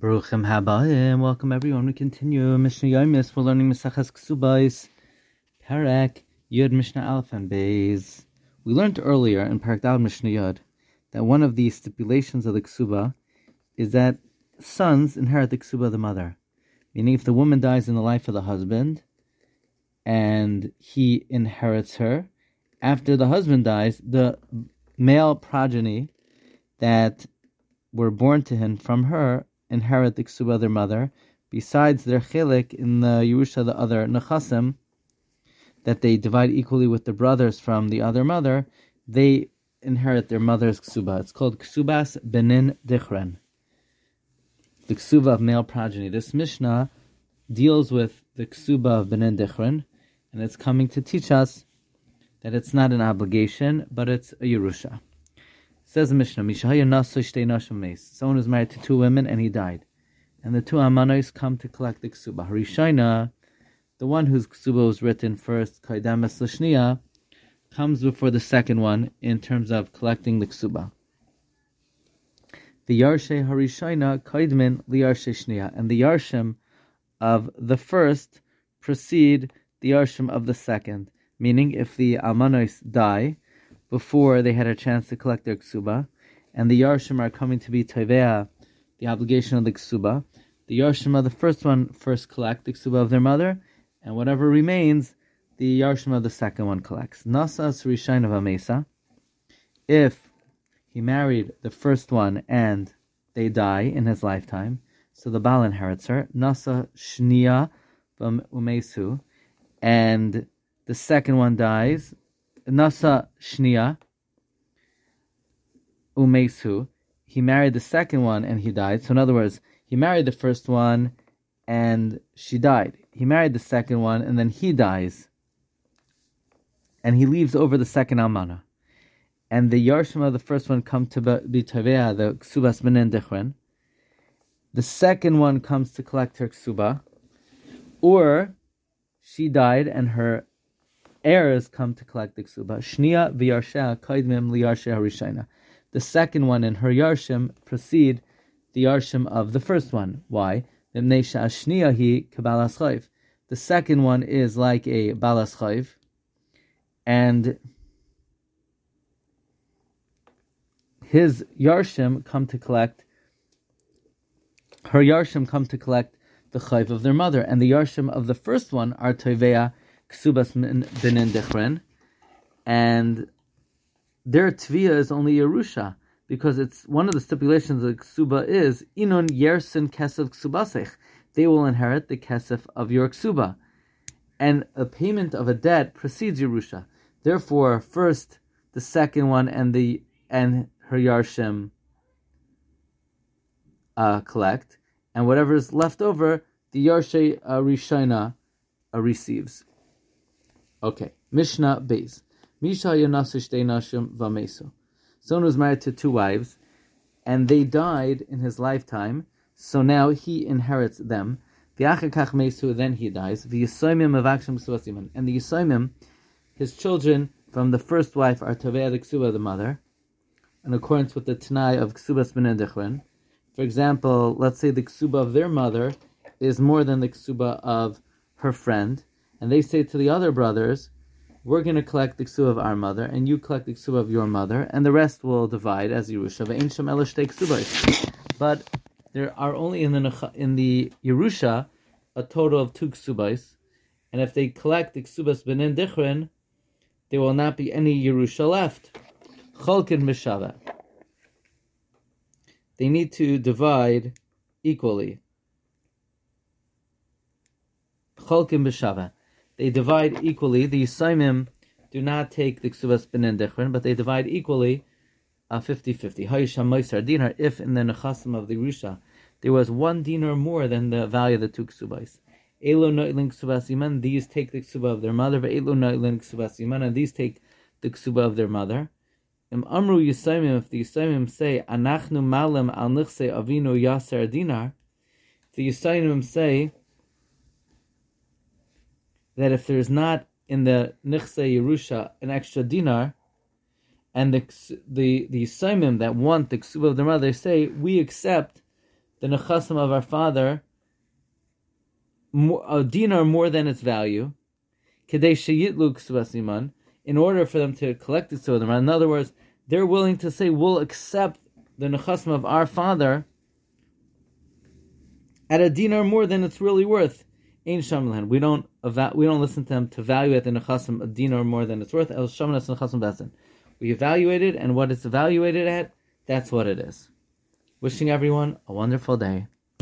Baruchim Habayim. Welcome everyone. We continue Mishnah Yomis. We're learning Mesachas Ksubais, Perek Yud Mishnah Aleph and Beis. We learned earlier in Parak Dal Mishnah Yud that one of the stipulations of the Ksuba is that sons inherit the Ksuba of the mother. Meaning, if the woman dies in the life of the husband and he inherits her, after the husband dies, the male progeny that were born to him from her inherit the ksuba of their mother, besides their chilik in the Yerusha, the other nechasim, that they divide equally with the brothers from the other mother, they inherit their mother's ksuba. It's called ksubas benin dichran, the ksuba of male progeny. This Mishnah deals with the ksuba of benin dichran, and it's coming to teach us that it's not an obligation, but it's a Yerusha. Says the Mishnah, Someone was married to two women and he died. And the two Amanos come to collect the ksuba. Harishaina, the one whose ksuba was written first, Kaidamas Lashnia, comes before the second one in terms of collecting the ksuba. The Yarshe Harishaina Kaidmin Liyarshe Shnia. And the Yarshim of the first precede the Yarshim of the second. Meaning, if the Amanos die, before they had a chance to collect their ksuba, and the yarshim are coming to be tovea, the obligation of the ksuba. The yarshim the first one first collect the ksuba of their mother, and whatever remains, the yarshim of the second one collects. Nasas rishain of Amesa. If he married the first one and they die in his lifetime, so the Baal inherits her. Nasa shnia umesu, and the second one dies, Nasa Shnia Umesu. He married the second one and he died. So in other words, he married the first one and she died. He married the second one and then he dies. And he leaves over the second almana. And the yarshim of the first one come to be tavea, the ksubas menen dechren. The second one comes to collect her ksuba. Or she died and her heirs come to collect the ksuba. Shnia v'yarsha kaidmim liyarsha harishayna. The second one and her yarshim precede the yarshim of the first one. Why? The second one is like a balas chayv, and his yarshim come to collect. Her yarshim come to collect the chayv of their mother, and the yarshim of the first one are toivea ksubas benin dechren, and their tvia is only Yerusha, because it's one of the stipulations of ksuba is inon yersin kesef ksubasech. They will inherit the kesef of your ksuba, and a payment of a debt precedes Yerusha. Therefore, first the second one and the and her yarshim uh, collect, and whatever is left over, the yarshe uh, rishina uh, receives. Okay, Mishnah Beis. Misha Yanasish Nashim Vameso. Someone was married to two wives, and they died in his lifetime, so now he inherits them. V'achakach Mesu, then he dies. V'yisoimim avakshim suasiman. And the Yisoimim, his children from the first wife, are Tavea the Ksuba, the mother, in accordance with the Tanai of Ksubas ben For example, let's say the Ksuba of their mother is more than the Ksuba of her friend and they say to the other brothers, we're going to collect the ksuba of our mother, and you collect the ksuba of your mother, and the rest will divide as Yerusha. But there are only in the in the Yerusha a total of two ksubais, and if they collect the ksubas benin dichrin, there will not be any Yerusha left. Cholkin mishava. They need to divide equally. Cholkin b'shava they divide equally. The Yisaimim do not take the Ksuvas Benen Dechrin, but they divide equally uh, 50-50. Hayisham Moisar dinar, if in the Nechasim of the Rusha there was one dinar more than the value of the two Ksubais. Elo Noilin Ksubas Iman, these take the Ksuba of their mother, Elo Noilin Ksubas Iman, and these take the Ksuba of their mother. Im Amru Yisaimim, if the Yisaimim say, Anachnu Malam al Nichse Avinu Yaser Dinar, the Yisaimim say, that if there's not in the Nichse Yerusha an extra dinar, and the the the Simon that want the ksuba of their mother, say we accept the nechasim of our father a dinar more than its value, in order for them to collect to them. In other words, they're willing to say, we'll accept the nechasim of our father at a dinar more than it's really worth. We don't we don't listen to them to evaluate the nechasim a dinar more than it's worth. El shamlas nechasim besin. We evaluate it, and what it's evaluated at, that's what it is. Wishing everyone a wonderful day.